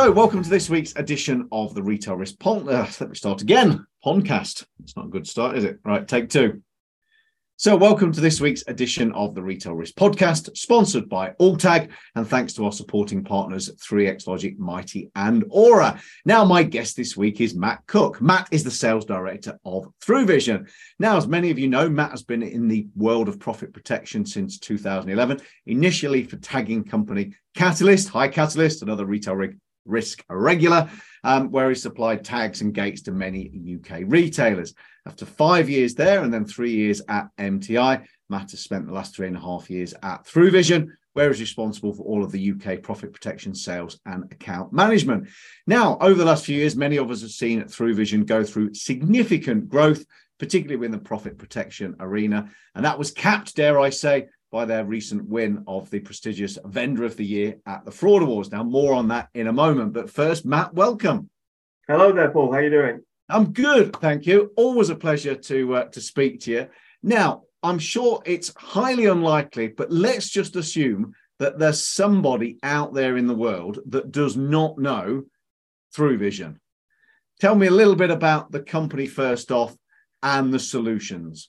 So, welcome to this week's edition of the Retail Risk Pon. Uh, let me start again. Podcast. It's not a good start, is it? Right, take two. So, welcome to this week's edition of the Retail Risk Podcast, sponsored by Alltag, and thanks to our supporting partners 3x Logic, Mitie, and Auror. Now, my guest this week is Matt Cook. Matt is the sales director of ThruVision. Now, as many of you know, Matt has been in the world of profit protection since 2011, initially for tagging company Catalyst, Hi Catalyst, another retail rig risk regular, um, where he supplied tags and gates to many UK retailers. After five years there and then three years at MTI, Matt has spent the last three and a half years at ThruVision, where he's responsible for all of the UK profit protection sales and account management. Now, over the last few years, many of us have seen ThruVision go through significant growth, particularly within the profit protection arena. And that was capped, dare I say, by their recent win of the prestigious Vendor of the Year at the Fraud Awards. Now, more on that in a moment. But first, Matt, welcome. Hello there, Paul. How are you doing? I'm good, thank you. Always a pleasure to uh, to speak to you. Now, I'm sure it's highly unlikely, but let's just assume that there's somebody out there in the world that does not know ThruVision. Tell me a little bit about the company first off and the solutions.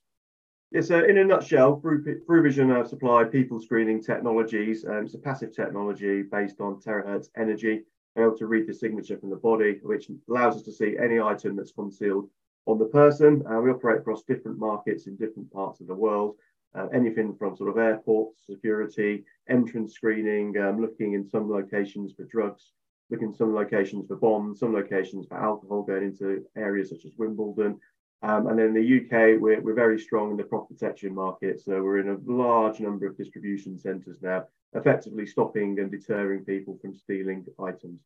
Yeah, so in a nutshell, ThruVision uh, supply people screening technologies. Um, it's a passive technology based on terahertz energy, able to read the signature from the body, which allows us to see any item that's concealed on the person. Uh, we operate across different markets in different parts of the world. Uh, anything from sort of airports, security, entrance screening, um, looking in some locations for drugs, looking in some locations for bombs, some locations for alcohol going into areas such as Wimbledon, um, and then in the UK, we're, we're very strong in the crop protection market. So we're in a large number of distribution centres now, effectively stopping and deterring people from stealing items.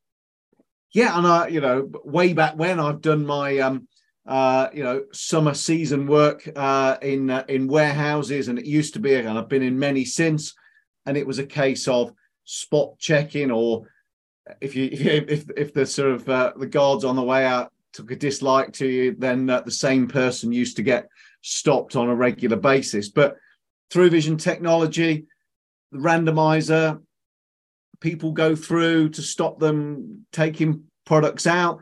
Yeah, and I, you know, way back when I've done my, um, uh, you know, summer season work uh, in uh, in warehouses, and it used to be, and I've been in many since, and it was a case of spot checking, or if you if if the sort of uh, the guards on the way out took a dislike to you, then uh, the same person used to get stopped on a regular basis. But ThruVision technology, the randomizer, people go through to stop them taking products out.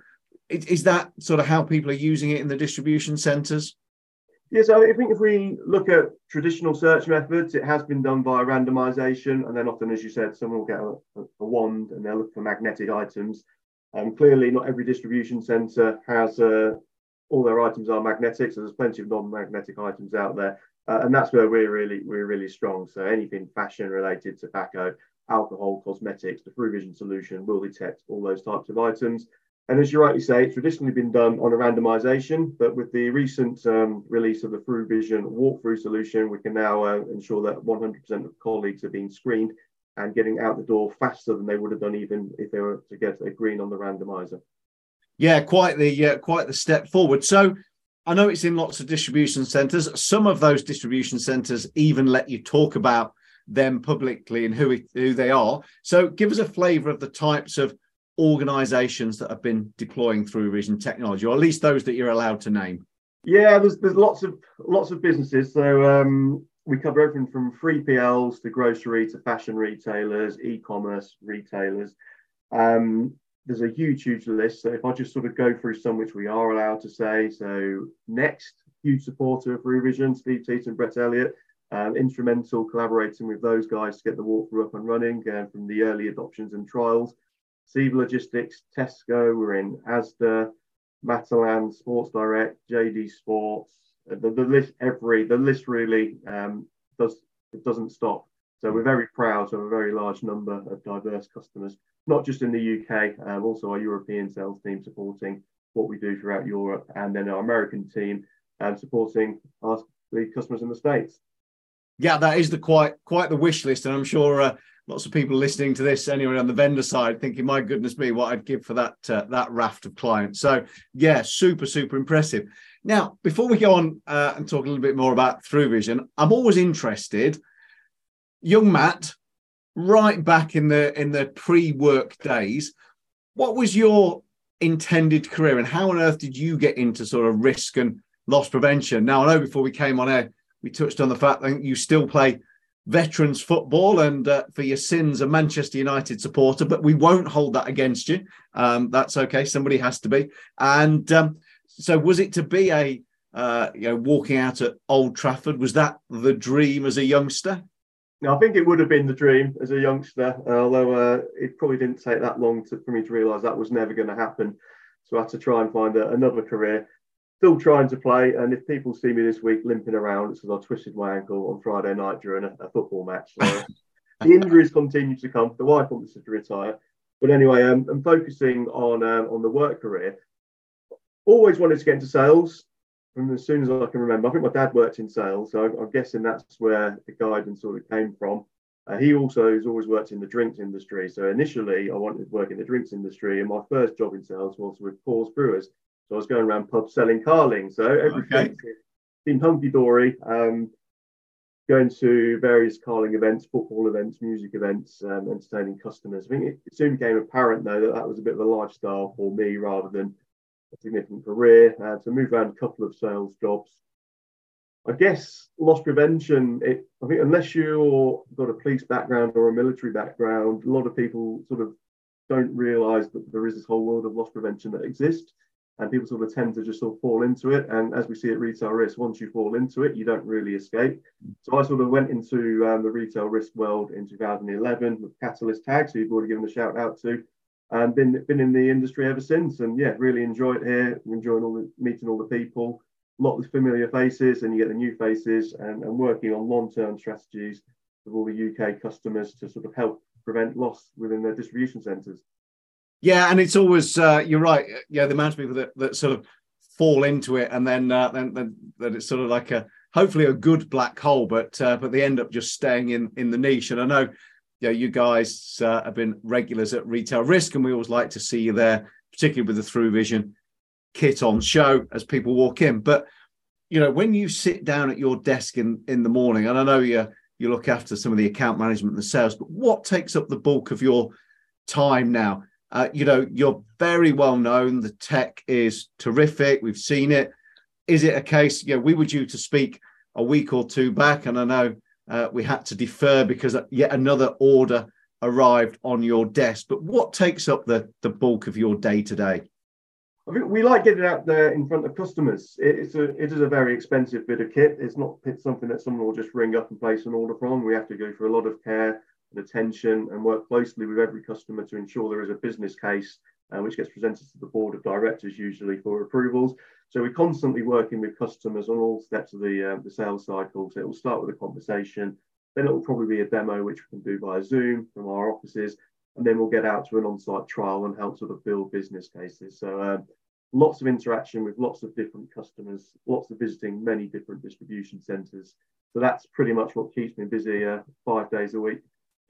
Is, that sort of how people are using it in the distribution centres? Yes, I think if we look at traditional search methods, it has been done via randomization. And then often, as you said, someone will get a, a wand and they'll look for magnetic items. Um, clearly, not every distribution centre has uh, all their items are magnetic, so there's plenty of non-magnetic items out there, uh, and that's where we're really we're really strong. So anything fashion related, tobacco, alcohol, cosmetics, the Through ThruVision solution will detect all those types of items. And as you rightly say, it's traditionally been done on a randomization, but with the recent um, release of the ThruVision walkthrough solution, we can now uh, ensure that 100% of colleagues are being screened and getting out the door faster than they would have done even if they were to get a green on the randomizer. Yeah, quite the uh, quite the step forward. So I know it's in lots of distribution centres. Some of those distribution centres even let you talk about them publicly and who it, who they are. So give us a flavour of the types of organisations that have been deploying ThruVision technology, or at least those that you're allowed to name. Yeah, there's there's lots of lots of businesses. So um, we cover everything from 3PLs to grocery to fashion retailers, e-commerce retailers. Um, there's a huge, huge list. So if I just sort of go through some which we are allowed to say, so next, huge supporter of ThruVision, Steve Teat and Brett Elliott, um, instrumental collaborating with those guys to get the walkthrough up and running uh, from the early adoptions and trials. CEVA Logistics, Tesco, we're in Asda, Matalan, Sports Direct, JD Sports, the, the list every the list really um, does it doesn't stop. So we're very proud have a very large number of diverse customers, not just in the UK, um, also our European sales team supporting what we do throughout Europe, and then our American team um, supporting our customers in the States. Yeah, that is the quite quite the wish list, and I'm sure uh, lots of people listening to this anyway on the vendor side thinking, "My goodness me, what I'd give for that uh, that raft of clients." So yeah, super super impressive. Now, before we go on uh, and talk a little bit more about ThruVision, I'm always interested. Young Matt, right back in the in the pre-work days, what was your intended career, and how on earth did you get into sort of risk and loss prevention? Now, I know before we came on air, we touched on the fact that you still play veterans football and uh, for your sins a Manchester United supporter, but we won't hold that against you. Um, that's okay. Somebody has to be. And um, so, was it to be a uh, you know walking out at Old Trafford? Was that the dream as a youngster? I think it would have been the dream as a youngster, although uh, it probably didn't take that long to, for me to realise that was never going to happen. So I had to try and find a, another career still trying to play. And if people see me this week limping around, it's because I twisted my ankle on Friday night during a, a football match. So the injuries continue to come. The wife wants to retire. But anyway, um, I'm focusing on um, on the work career. Always wanted to get into sales from as soon as I can remember. I think my dad worked in sales, so I'm guessing that's where the guidance sort of came from. Uh, he also has always worked in the drinks industry. So initially, I wanted to work in the drinks industry, and my first job in sales was with Coors Brewers. So I was going around pubs selling carling. So everything okay. seemed hunky dory. Um, going to various carling events, football events, music events, um, entertaining customers. I think it, it, soon became apparent though that that was a bit of a lifestyle for me rather than a significant career. Uh, so moved around a couple of sales jobs. I guess loss prevention. It, I think unless you've got a police background or a military background, a lot of people sort of don't realise that there is this whole world of loss prevention that exists and people sort of tend to just sort of fall into it. And as we see at retail risk, once you fall into it, you don't really escape. So I sort of went into um, the retail risk world in 2011 with Catalyst Tags, who you've already given a shout out to, and been been in the industry ever since. And yeah, really enjoy it here. Enjoying all the meeting all the people, a lot of familiar faces, and you get the new faces, and, and working on long term strategies with all the UK customers to sort of help prevent loss within their distribution centres. Yeah, and it's always uh, you're right. Yeah, the amount of people that, that sort of fall into it, and then uh, then then that it's sort of like a hopefully a good black hole, but uh, but they end up just staying in in the niche. And I know, yeah, you guys uh, have been regulars at Retail Risk, and we always like to see you there, particularly with the ThruVision kit on show as people walk in. But you know, when you sit down at your desk in in the morning, and I know you you look after some of the account management and the sales, but what takes up the bulk of your time now? Uh, you know, you're very well known. The tech is terrific. We've seen it. Is it a case? You know, we were due to speak a week or two back, and I know uh, we had to defer because yet another order arrived on your desk. But what takes up the the bulk of your day to day? I we like getting out there in front of customers. It's a it is a very expensive bit of kit. It's not something that someone will just ring up and place an order from. We have to go through a lot of care and attention and work closely with every customer to ensure there is a business case uh, which gets presented to the board of directors usually for approvals. So we're constantly working with customers on all steps of the, uh, the sales cycle. So it will start with a conversation, then it will probably be a demo which we can do via Zoom from our offices, and then we'll get out to an on-site trial and help sort of build business cases. So um, lots of interaction with lots of different customers, lots of visiting many different distribution centres. So that's pretty much what keeps me busy uh, five days a week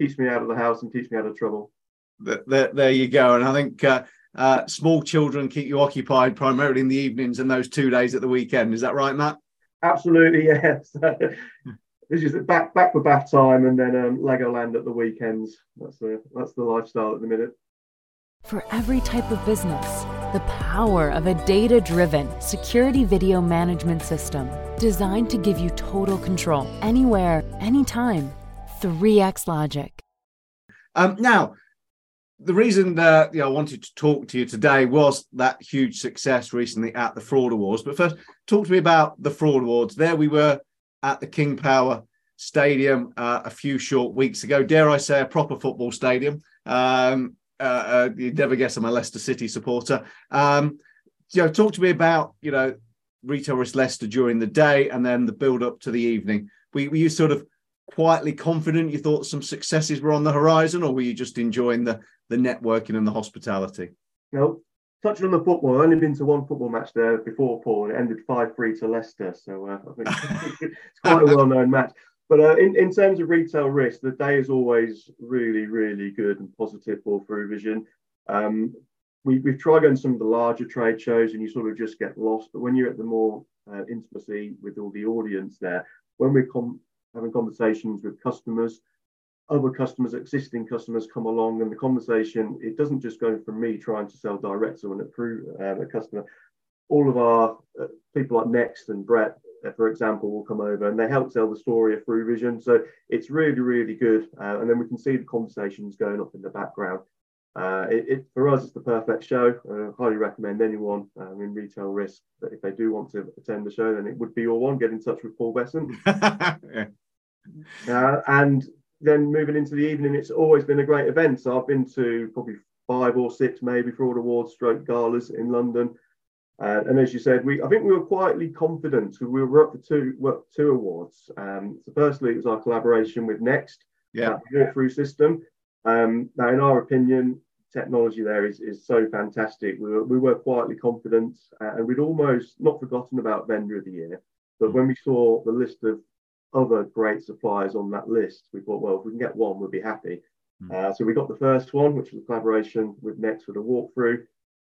keeps me out of the house and keeps me out of trouble. There, there you go. And I think uh, uh, small children keep you occupied primarily in the evenings and those two days at the weekend. Is that right, Matt? Absolutely, yes. this is back back for bath time and then um, Legoland at the weekends. That's the that's the lifestyle at the minute. For every type of business, the power of a data-driven security video management system designed to give you total control anywhere, anytime 3x Logic. Um, now, the reason that you know, I wanted to talk to you today was that huge success recently at the Fraud Awards. But first, talk to me about the Fraud Awards. There we were at the King Power Stadium uh, a few short weeks ago. Dare I say, a proper football stadium. Um, uh, uh, you'd never guess I'm a Leicester City supporter. Um, you know, talk to me about you know retail risk Leicester during the day and then the build up to the evening. Were, were you sort of quietly confident you thought some successes were on the horizon, or were you just enjoying the the networking and the hospitality? No, touching on the football, I've only been to one football match there before, Paul, and it ended 5 3 to Leicester. So uh, I think it's quite a well known match. But uh, in, in terms of retail risk, the day is always really, really good and positive for ThruVision. Um, we, we've tried going to some of the larger trade shows and you sort of just get lost. But when you're at the more uh, intimacy with all the audience there, when we come having conversations with customers. Other customers, existing customers come along, and the conversation, it doesn't just go from me trying to sell direct to an approved uh, a customer. All of our uh, people like Next and Brett for example, will come over and they help tell the story of ThruVision. So it's really, really good. Uh, and then we can see the conversations going up in the background. Uh, it, it, for us, it's the perfect show. I highly recommend anyone um, in retail risk that if they do want to attend the show, then it would be your one. Get in touch with Paul Besson. yeah. Uh, and then moving into the evening, it's always been a great event. So I've been to probably five or six, maybe fraud awards, stroke galas in London. Uh, and as you said, we I think we were quietly confident. We were up for two two awards. Um, so firstly, it was our collaboration with Next, yeah, walkthrough system. Um, now, in our opinion, technology there is, is so fantastic. We were, we were quietly confident, uh, and we'd almost not forgotten about vendor of the year. But mm. when we saw the list of other great suppliers on that list, we thought, well, if we can get one, we'll be happy. Mm. Uh, so we got the first one, which was a collaboration with Next for the walkthrough.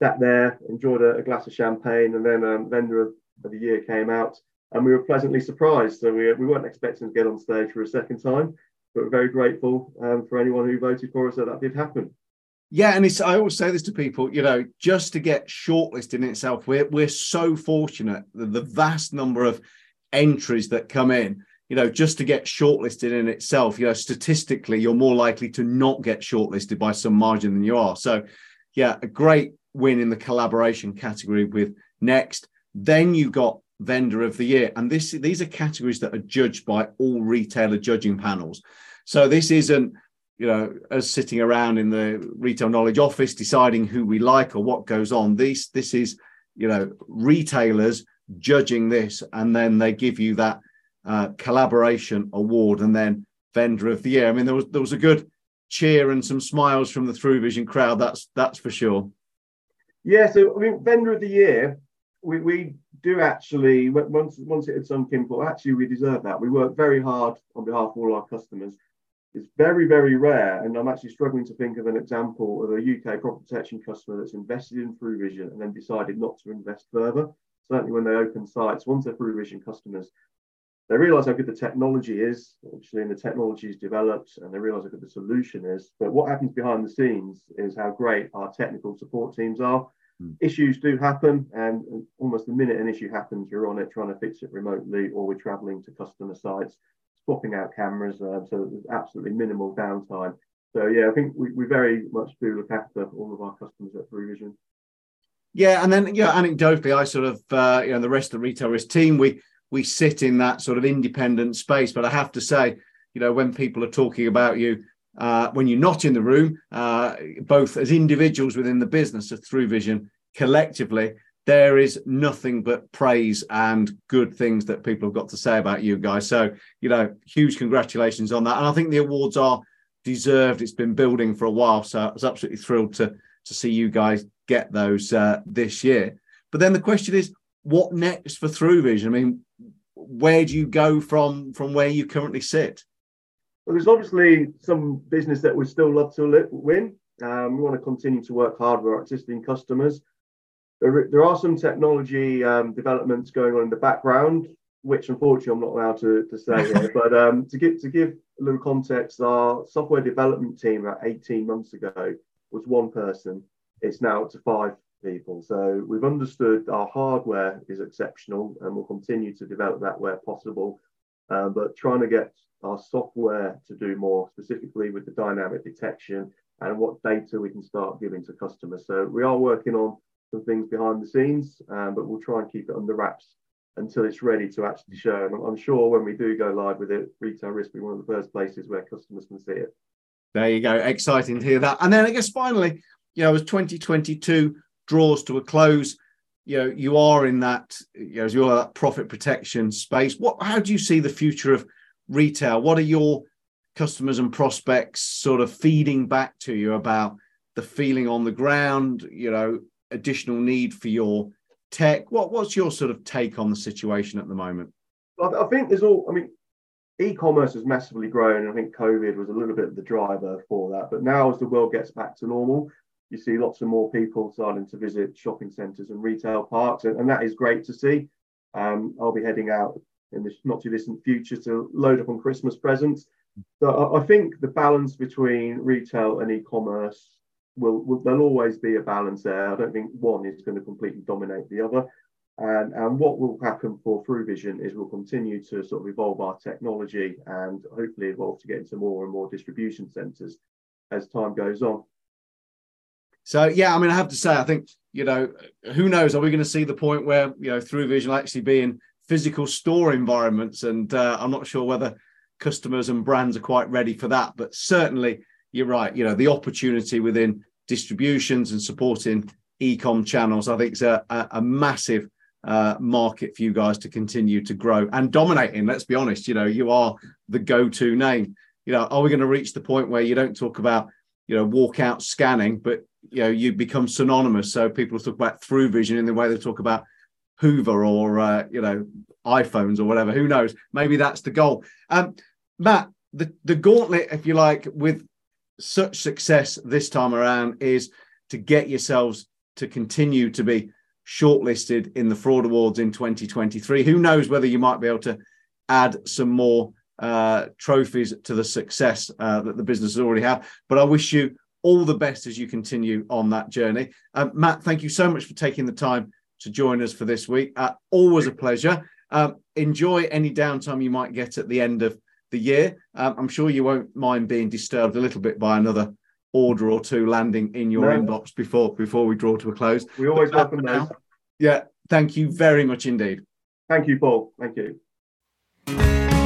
Sat there, enjoyed a, a glass of champagne, and then um, vendor of, of the year came out, and we were pleasantly surprised. So we, we weren't expecting to get on stage for a second time but we're very grateful um, for anyone who voted for us that that did happen. Yeah, and it's I always say this to people, you know, just to get shortlisted in itself, we're we're so fortunate the, the vast number of entries that come in, you know, just to get shortlisted in itself, you know, statistically, you're more likely to not get shortlisted by some margin than you are. So, yeah, a great win in the collaboration category with Next. Then you got vendor of the year, and this these are categories that are judged by all retailer judging panels. So this isn't you know, us sitting around in the retail knowledge office deciding who we like or what goes on. This this is, you know, retailers judging this, and then they give you that uh, collaboration award, and then vendor of the year. I mean, there was there was a good cheer and some smiles from the ThruVision crowd. That's that's for sure. Yeah, so I mean, vendor of the year, we, we do actually once once it had sunk in, but actually we deserve that. We work very hard on behalf of all our customers it's very, very rare, and I'm actually struggling to think of an example of a UK crop protection customer that's invested in ThruVision and then decided not to invest further. Certainly, when they open sites, once they're ThruVision customers, they realize how good the technology is, obviously, and the technology is developed, and they realize how good the solution is. But what happens behind the scenes is how great our technical support teams are. Mm. Issues do happen, and almost the minute an issue happens, you're on it trying to fix it remotely, or we're traveling to customer sites swapping out cameras, uh, so there's absolutely minimal downtime. So yeah, I think we, we very much do look after all of our customers at ThruVision. Yeah, and then yeah, anecdotally, I sort of uh, you know the rest of the retail risk team, we we sit in that sort of independent space. But I have to say, you know, when people are talking about you, uh, when you're not in the room, uh, both as individuals within the business of ThruVision, collectively, there is nothing but praise and good things that people have got to say about you guys. So, you know, huge congratulations on that. And I think the awards are deserved. It's been building for a while. So I was absolutely thrilled to, to see you guys get those uh, this year. But then the question is, what next for ThruVision? I mean, where do you go from from where you currently sit? Well, there's obviously some business that we still love to win. Um, we want to continue to work hard with our existing customers there, there are some technology um, developments going on in the background, which unfortunately I'm not allowed to, to say here. but um, to give to give a little context, our software development team about 18 months ago was one person. It's now up to five people. So we've understood our hardware is exceptional, and we'll continue to develop that where possible. Uh, but trying to get our software to do more specifically with the dynamic detection and what data we can start giving to customers. So we are working on some things behind the scenes, um, but we'll try and keep it under wraps until it's ready to actually show. And I'm sure when we do go live with it, retail risk will be one of the first places where customers can see it. There you go. Exciting to hear that. And then I guess finally, you know, as 2022 draws to a close, you know, you are in that, you know, you're that profit protection space. What how do you see the future of retail? What are your customers and prospects sort of feeding back to you about the feeling on the ground, you know, additional need for your tech? What what's your sort of take on the situation at the moment? I think there's all. I mean, e-commerce has massively grown, I think COVID was a little bit of the driver for that. But now, as the world gets back to normal, you see lots of more people starting to visit shopping centres and retail parks, and, and, that is great to see. Um, I'll be heading out in the not too distant future to load up on Christmas presents. So I, I think the balance between retail and e-commerce will, will there'll always be a balance there. I don't think one is going to completely dominate the other. And, and what will happen for ThruVision is we'll continue to sort of evolve our technology and hopefully evolve to get into more and more distribution centres as time goes on. So yeah, I mean, I have to say, I think you know, who knows? Are we going to see the point where you know ThruVision will actually be in physical store environments? And uh, I'm not sure whether customers and brands are quite ready for that, but certainly you're right. You know, the opportunity within distributions and supporting e-com channels, I think, is a, a, a massive uh, market for you guys to continue to grow and dominate in. Let's be honest, you know, you are the go-to name. You know, are we going to reach the point where you don't talk about, you know, walkout scanning, but you know, you become synonymous. So people talk about ThruVision in the way they talk about Hoover or uh, you know iPhones or whatever. Who knows? Maybe that's the goal. Um, Matt, the the gauntlet, if you like, with such success this time around is to get yourselves to continue to be shortlisted in the fraud awards in 2023. Who knows whether you might be able to add some more uh, trophies to the success uh, that the business has already had. But I wish you all the best as you continue on that journey. Um, Matt, thank you so much for taking the time to join us for this week. Uh, always a pleasure. Um, enjoy any downtime you might get at the end of the year. Um, I'm sure you won't mind being disturbed a little bit by another order or two landing in your no. inbox before before we draw to a close. We always welcome those. Yeah, thank you very much indeed. Thank you, Paul. Thank you.